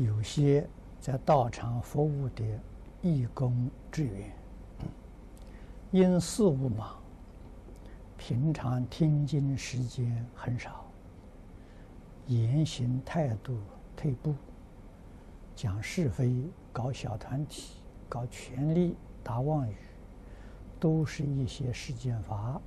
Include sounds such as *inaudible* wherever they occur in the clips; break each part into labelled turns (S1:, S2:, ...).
S1: 有些在道场服务的义工职员，因事务忙，平常听经时间很少，言行态度退步，讲是非，搞小团体，搞权力，打妄语，都是一些世间法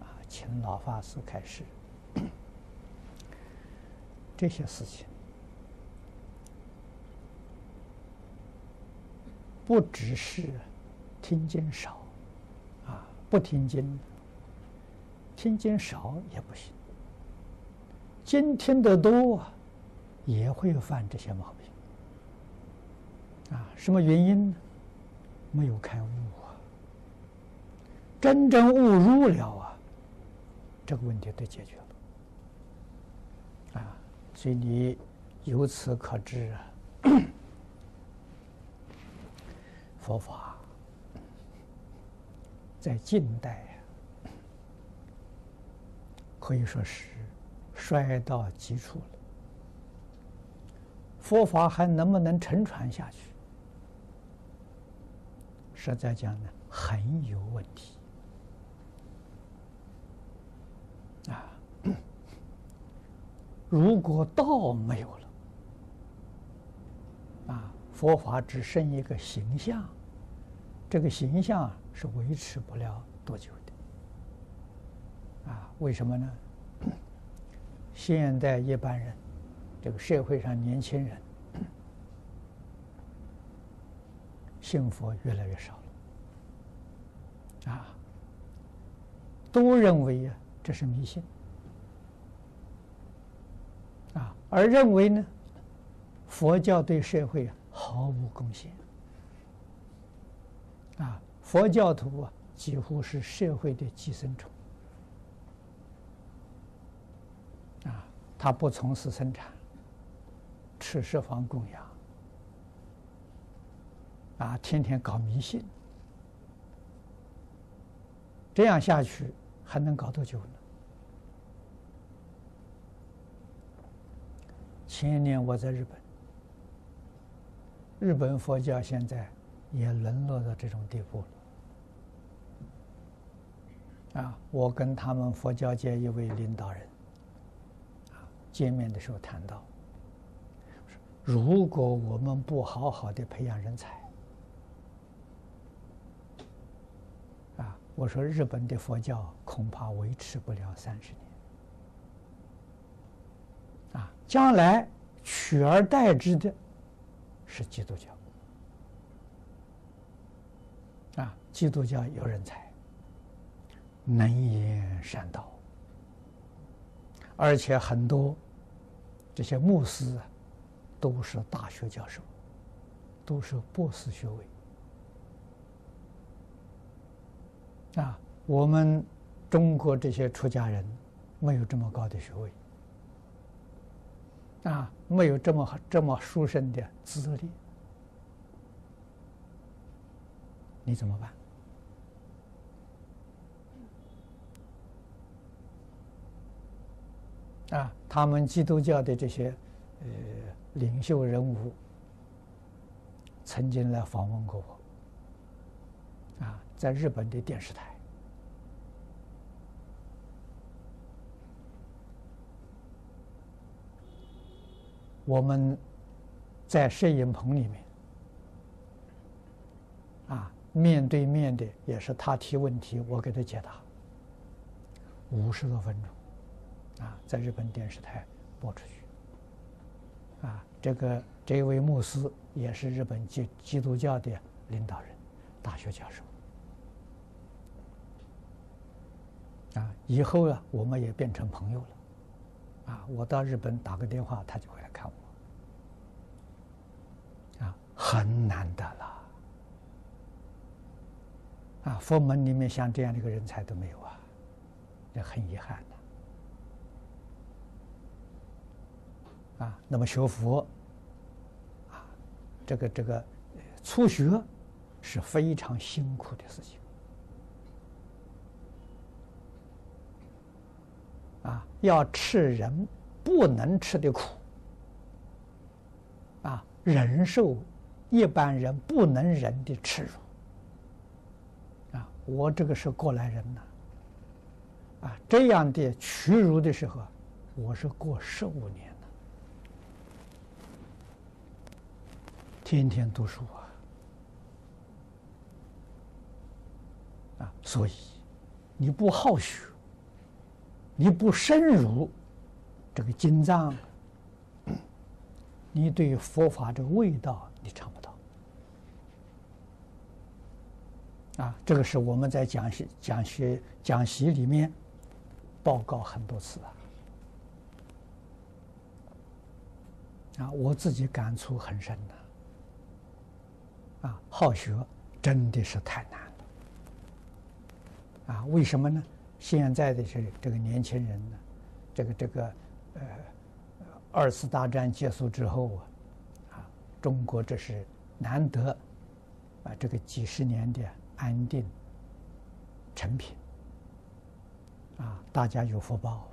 S1: 啊，请老法师开始。*coughs* 这些事情不只是听经少啊，不听经，听经少也不行。经听得多，也会犯这些毛病啊。什么原因呢？没有开悟啊。真正悟入了啊，这个问题都解决了。啊所以你由此可知啊，佛法在近代可以说是衰到极处了。佛法还能不能承传下去？实在讲呢，很有问题。啊 *coughs* 如果道没有了，佛法只剩一个形象，这个形象是维持不了多久的，啊，为什么呢？*clears throat* 现代一般人，这个社会上年轻人，*clears throat* 信佛越来越少了，啊，都认为啊，这是迷信。啊，而认为呢，佛教对社会啊毫无贡献。啊，佛教徒啊，几乎是社会的寄生虫。啊，他不从事生产，吃十方供养。啊，天天搞迷信，这样下去还能搞多久呢？前年我在日本，日本佛教现在也沦落到这种地步了。啊，我跟他们佛教界一位领导人见面的时候谈到，如果我们不好好的培养人才，啊，我说日本的佛教恐怕维持不了三十年。啊，将来取而代之的是基督教。啊，基督教有人才，能言善道，而且很多这些牧师啊，都是大学教授，都是博士学位。啊，我们中国这些出家人没有这么高的学位。啊，没有这么、这么殊胜的资历，你怎么办？啊，他们基督教的这些呃领袖人物曾经来访问过我，啊，在日本的电视台。我们在摄影棚里面，啊，面对面的也是他提问题，我给他解答，五十多分钟，啊，在日本电视台播出去，啊，这个这位牧师也是日本基基督教的领导人，大学教授，啊，以后啊，我们也变成朋友了。啊，我到日本打个电话，他就会来看我。很难得了。啊，佛门里面像这样的一个人才都没有啊，这很遗憾的。啊，那么学佛，啊，这个这个初学是非常辛苦的事情。啊，要吃人不能吃的苦，啊，忍受一般人不能忍的耻辱，啊，我这个是过来人呐，啊，这样的屈辱的时候，我是过十五年了，天天读书啊，啊，所以你不好学，你不深入这个经藏。你对佛法这个味道你尝不到，啊，这个是我们在讲习、讲学、讲习里面报告很多次啊，啊，我自己感触很深的，啊，好学真的是太难了，啊，为什么呢？现在的这这个年轻人呢，这个这个呃。二次大战结束之后啊，啊，中国这是难得啊，这个几十年的安定成平啊，大家有福报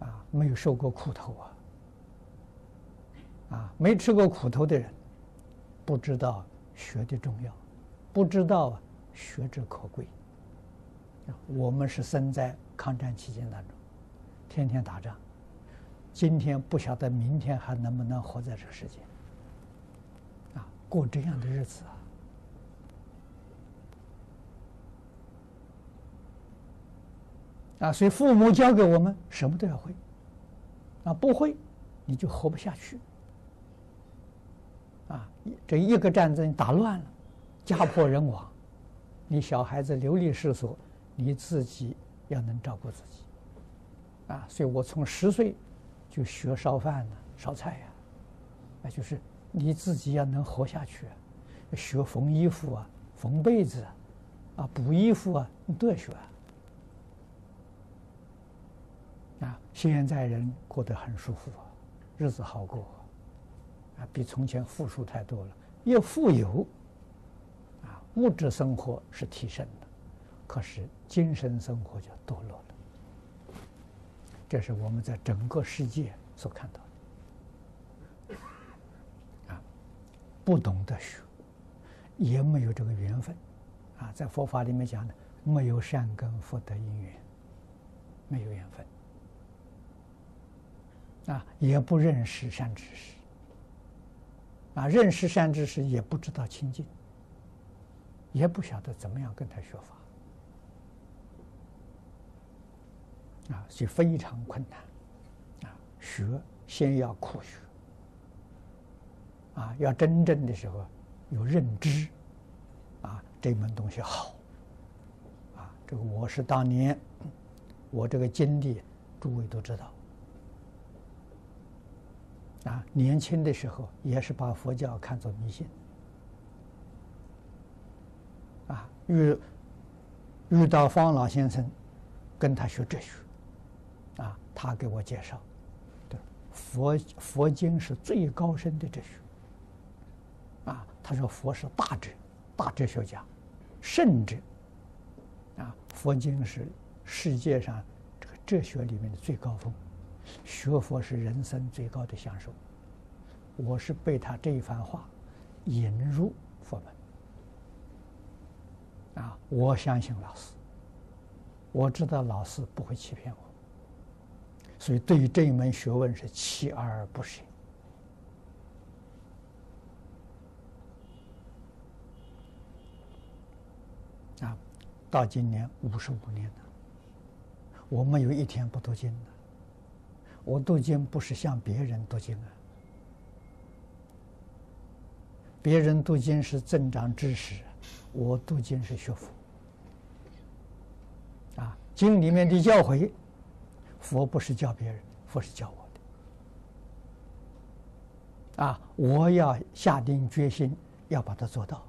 S1: 啊，啊，没有受过苦头啊，啊，没吃过苦头的人不知道学的重要，不知道学之可贵。我们是生在抗战期间当中，天天打仗。今天不晓得明天还能不能活在这世界，啊，过这样的日子啊，啊，所以父母教给我们什么都要会，啊，不会你就活不下去，啊，这一个战争打乱了，家破人亡，你小孩子流离失所，你自己要能照顾自己，啊，所以我从十岁。就学烧饭呢，烧菜呀，那就是你自己要能活下去，学缝衣服啊，缝被子啊，啊，补衣服啊，你都要学啊。现在人过得很舒服，日子好过啊，比从前富庶太多了，越富有啊，物质生活是提升的，可是精神生活就堕落了。这是我们在整个世界所看到的，啊，不懂得学，也没有这个缘分，啊，在佛法里面讲的，没有善根福德因缘，没有缘分，啊，也不认识善知识，啊，认识善知识也不知道亲近，也不晓得怎么样跟他学法。啊，所以非常困难，啊，学先要苦学，啊，要真正的时候有认知，啊，这门东西好，啊，这个我是当年我这个经历，诸位都知道，啊，年轻的时候也是把佛教看作迷信，啊，遇遇到方老先生，跟他学哲学。啊，他给我介绍，对，佛佛经是最高深的哲学。啊，他说佛是大哲，大哲学家，圣哲。啊，佛经是世界上这个哲学里面的最高峰，学佛是人生最高的享受。我是被他这一番话引入佛门。啊，我相信老师，我知道老师不会欺骗我。所以，对于这一门学问是锲而不舍。啊，到今年五十五年了，我没有一天不读经的。我读经不是向别人读经啊，别人读经是增长知识，我读经是学佛。啊，经里面的教诲。佛不是教别人，佛是教我的。啊，我要下定决心要把它做到，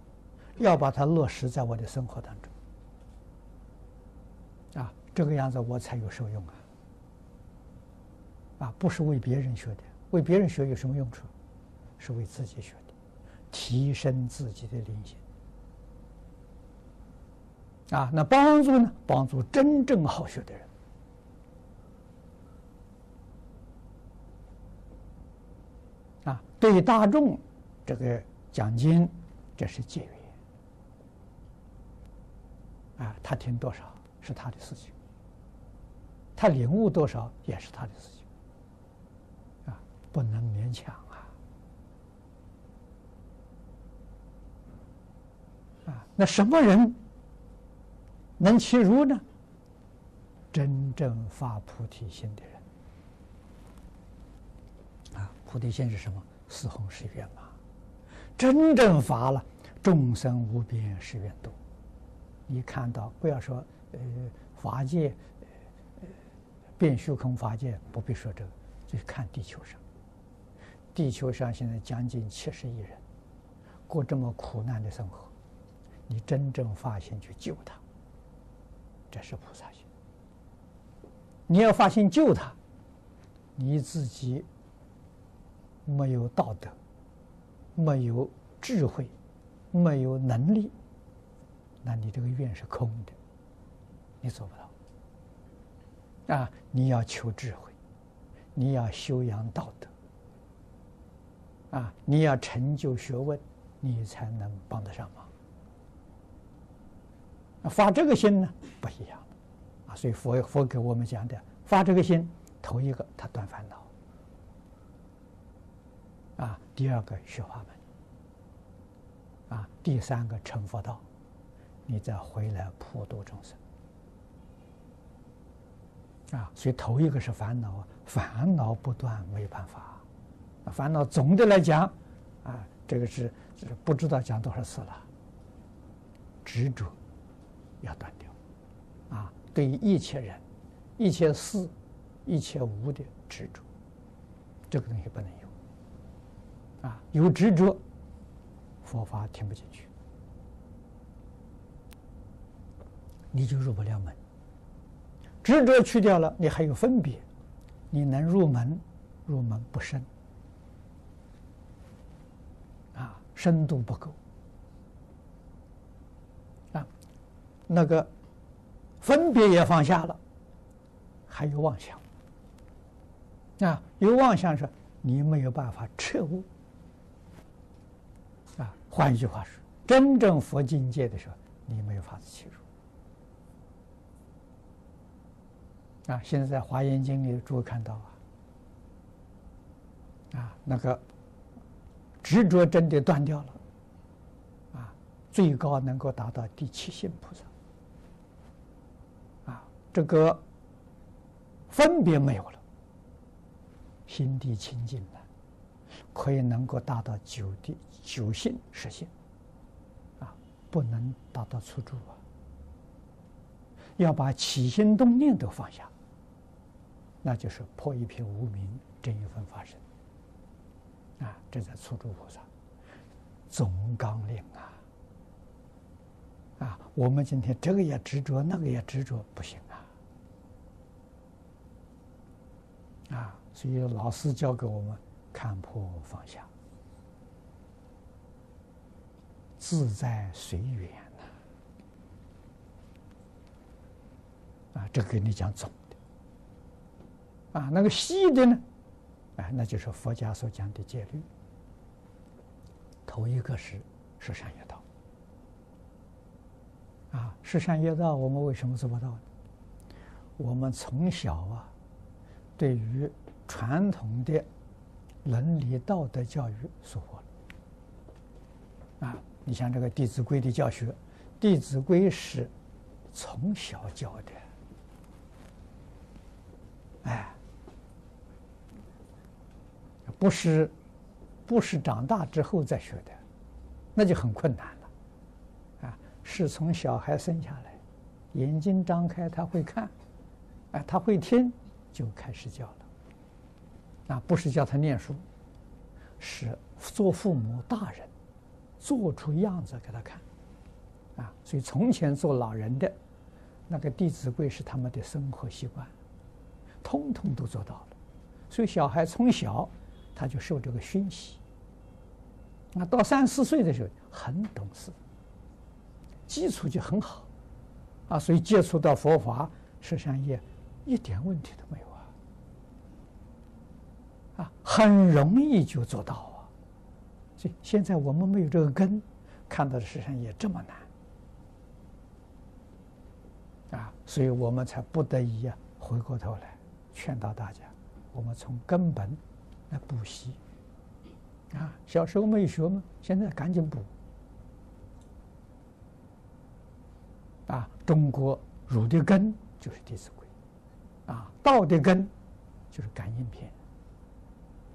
S1: 要把它落实在我的生活当中。啊，这个样子我才有受用啊。啊，不是为别人学的，为别人学有什么用处？是为自己学的，提升自己的灵性。啊，那帮助呢？帮助真正好学的人。啊，对大众这个讲经，这是结缘。啊，他听多少是他的事情，他领悟多少也是他的事情。不能勉强啊！啊，那什么人能契入呢？真正发菩提心的人。啊，菩提心是什么？四弘誓愿嘛。真正发了，众生无边誓愿度。你看到，不要说呃法界，呃遍虚空法界，不必说这个。就看地球上，地球上现在将近七十亿人，过这么苦难的生活，你真正发心去救他，这是菩萨心。你要发心救他，你自己没有道德，没有智慧，没有能力，那你这个愿是空的，你做不到。啊，你要求智慧。你要修养道德，啊，你要成就学问，你才能帮得上忙。发这个心呢，不一样，啊，所以佛佛给我们讲的，发这个心，头一个他断烦恼，啊，第二个学法门，啊，第三个成佛道，你再回来普度众生。啊，所以头一个是烦恼，烦恼不断没办法，烦恼总的来讲，啊，这个是是不知道讲多少次了，执着要断掉，啊，对于一切人、一切事、一切物的执着，这个东西不能有，啊，有执着，佛法听不进去，你就入不了门。执着去掉了，你还有分别，你能入门，入门不深，啊，深度不够，啊，那个分别也放下了，还有妄想，啊，有妄想说你没有办法彻悟，啊，换一句话说，真正佛境界的时候，你没有法子切入。啊，现在在《华严经》里，诸位看到啊，啊，那个执着真的断掉了，啊，最高能够达到第七性菩萨，啊，这个分别没有了，心地清净了，可以能够达到九地九性实现，啊，不能达到初住啊，要把起心动念都放下。那就是破一片无明，正一分法身。啊，这在初住菩萨总纲领啊！啊，我们今天这个也执着，那个也执着，不行啊！啊，所以老师教给我们看破放下，自在随缘呐！啊，这个跟你讲总的。啊，那个细的呢？哎，那就是佛家所讲的戒律。头一个是十善业道。啊，十善业道，我们为什么做不到呢？我们从小啊，对于传统的伦理道德教育疏忽了。啊，你像这个《弟子规》的教学，《弟子规》是从小教的。哎。不是，不是长大之后再学的，那就很困难了。啊，是从小孩生下来，眼睛张开他会看，啊，他会听，就开始教了。啊，不是教他念书，是做父母大人，做出样子给他看。啊，所以从前做老人的，那个《弟子规》是他们的生活习惯，通通都做到了。所以小孩从小。他就受这个熏习，那到三四岁的时候很懂事，基础就很好，啊，所以接触到佛法、十善业，一点问题都没有啊，啊很容易就做到啊。所以现在我们没有这个根，看到的世上也这么难。啊，所以我们才不得已啊，回过头来劝导大家，我们从根本来补习啊。小时候没有学嘛，现在赶紧补啊。中国儒的根就是《弟子规》，啊，道的根就是《感应篇》，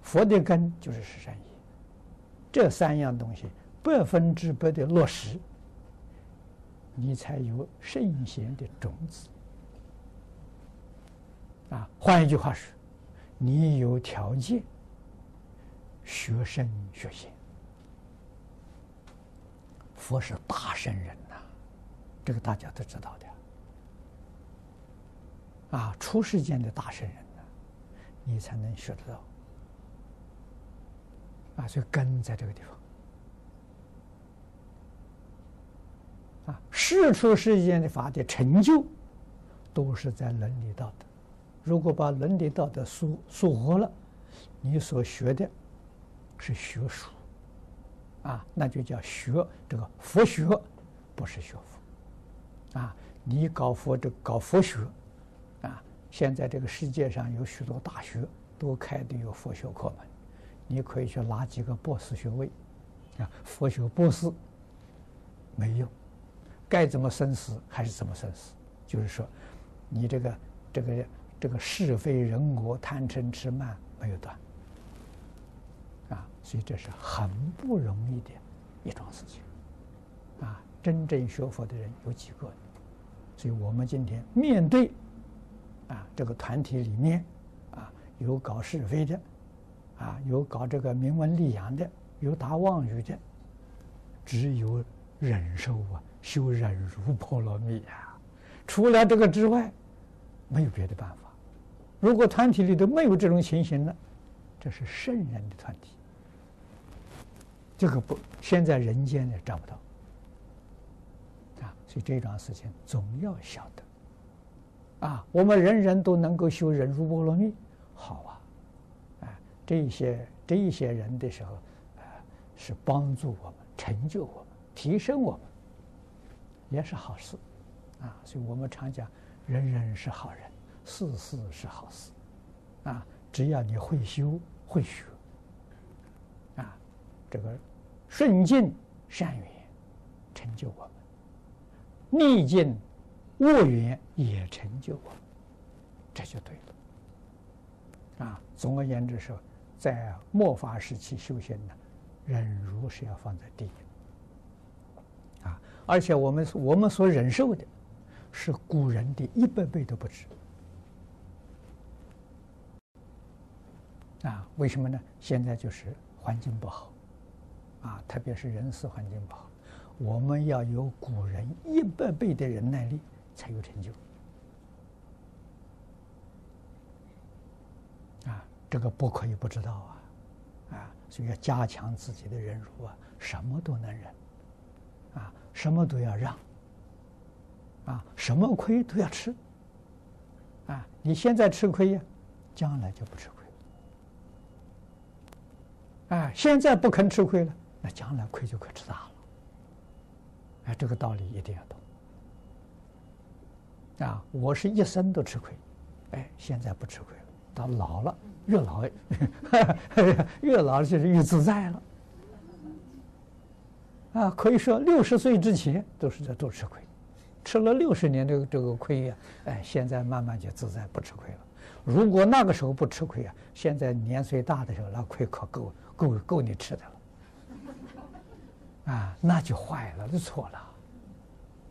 S1: 佛的根就是《十善业》。这三样东西百分之百的落实，你才有圣贤的种子。啊，换一句话说，你有条件学生学习。佛是大圣人呐，这个大家都知道的。啊，出世间的大圣人呐，你才能学得到。啊，所以根在这个地方。啊，世出世间的法的成就，都是在伦理道德。如果把伦理道德疏疏忽了，你所学的是学术，啊，那就叫学这个佛学，不是学佛。啊，你搞佛这搞佛学，啊，现在这个世界上有许多大学都开的有佛学课门。你可以去拿几个博士学位，啊，佛学博士没用，该怎么生死还是怎么生死。就是说，你这个这个这个是非人我贪嗔痴慢没有断，所以这是很不容易的一桩事情，啊，真正学佛的人有几个？所以我们今天面对啊这个团体里面啊有搞是非的。啊，有搞这个名闻利养的，有打妄语的，只有忍受啊，修忍辱波罗蜜啊，除了这个之外，没有别的办法。如果团体里头没有这种情形呢，这是圣人的团体，这个不，现在人间也找不到啊。所以这桩事情总要晓得啊，我们人人都能够修忍辱波罗蜜，好啊。这一些这一些人的时候，啊，是帮助我们、成就我们、提升我们，也是好事，啊，所以我们常讲，人人是好人，事事是好事，啊，只要你会修会学，啊，这个顺境善缘成就我们，逆境恶缘也成就我们，这就对了，啊，总而言之说。在末法时期修行呢，忍辱是要放在第一，啊，而且我们我们所忍受的，是古人的一百倍都不止，啊，为什么呢？现在就是环境不好，啊，特别是人事环境不好，我们要有古人一百倍的忍耐力，才有成就。啊这个不可以不知道啊，啊，所以要加强自己的忍辱啊，什么都能忍，啊，什么都要让，啊，什么亏都要吃，啊，你现在吃亏呀，将来就不吃亏，啊，现在不肯吃亏了，那将来亏就可吃大了，哎，这个道理一定要懂，啊，我是一生都吃亏，哎，现在不吃亏了，到老了。越老，*laughs* 越老就是越自在了，啊，可以说六十岁之前都是在多吃亏，吃了六十年这个这个亏呀，哎，现在慢慢就自在不吃亏了。如果那个时候不吃亏啊，现在年岁大的时候，那亏可够够够你吃的，啊，那就坏了，就错了，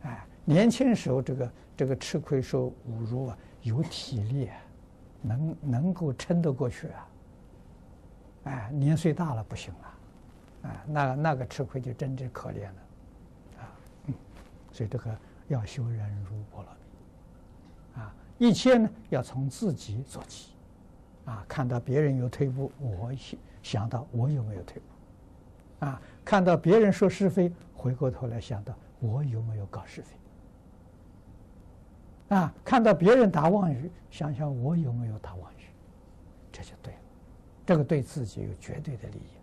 S1: 哎，年轻时候这个这个吃亏受侮辱啊，有体力啊。能能够撑得过去啊！哎，年岁大了不行了，哎，那那个吃亏就真正可怜了，啊，嗯，所以这个要修忍辱波罗蜜，啊，一切呢要从自己做起，啊，看到别人有退步，我想到我有没有退步，啊，看到别人说是非，回过头来想到我有没有搞是非。啊，看到别人打妄语，想想我有没有打妄语，这就对了这个对自己有绝对的利益。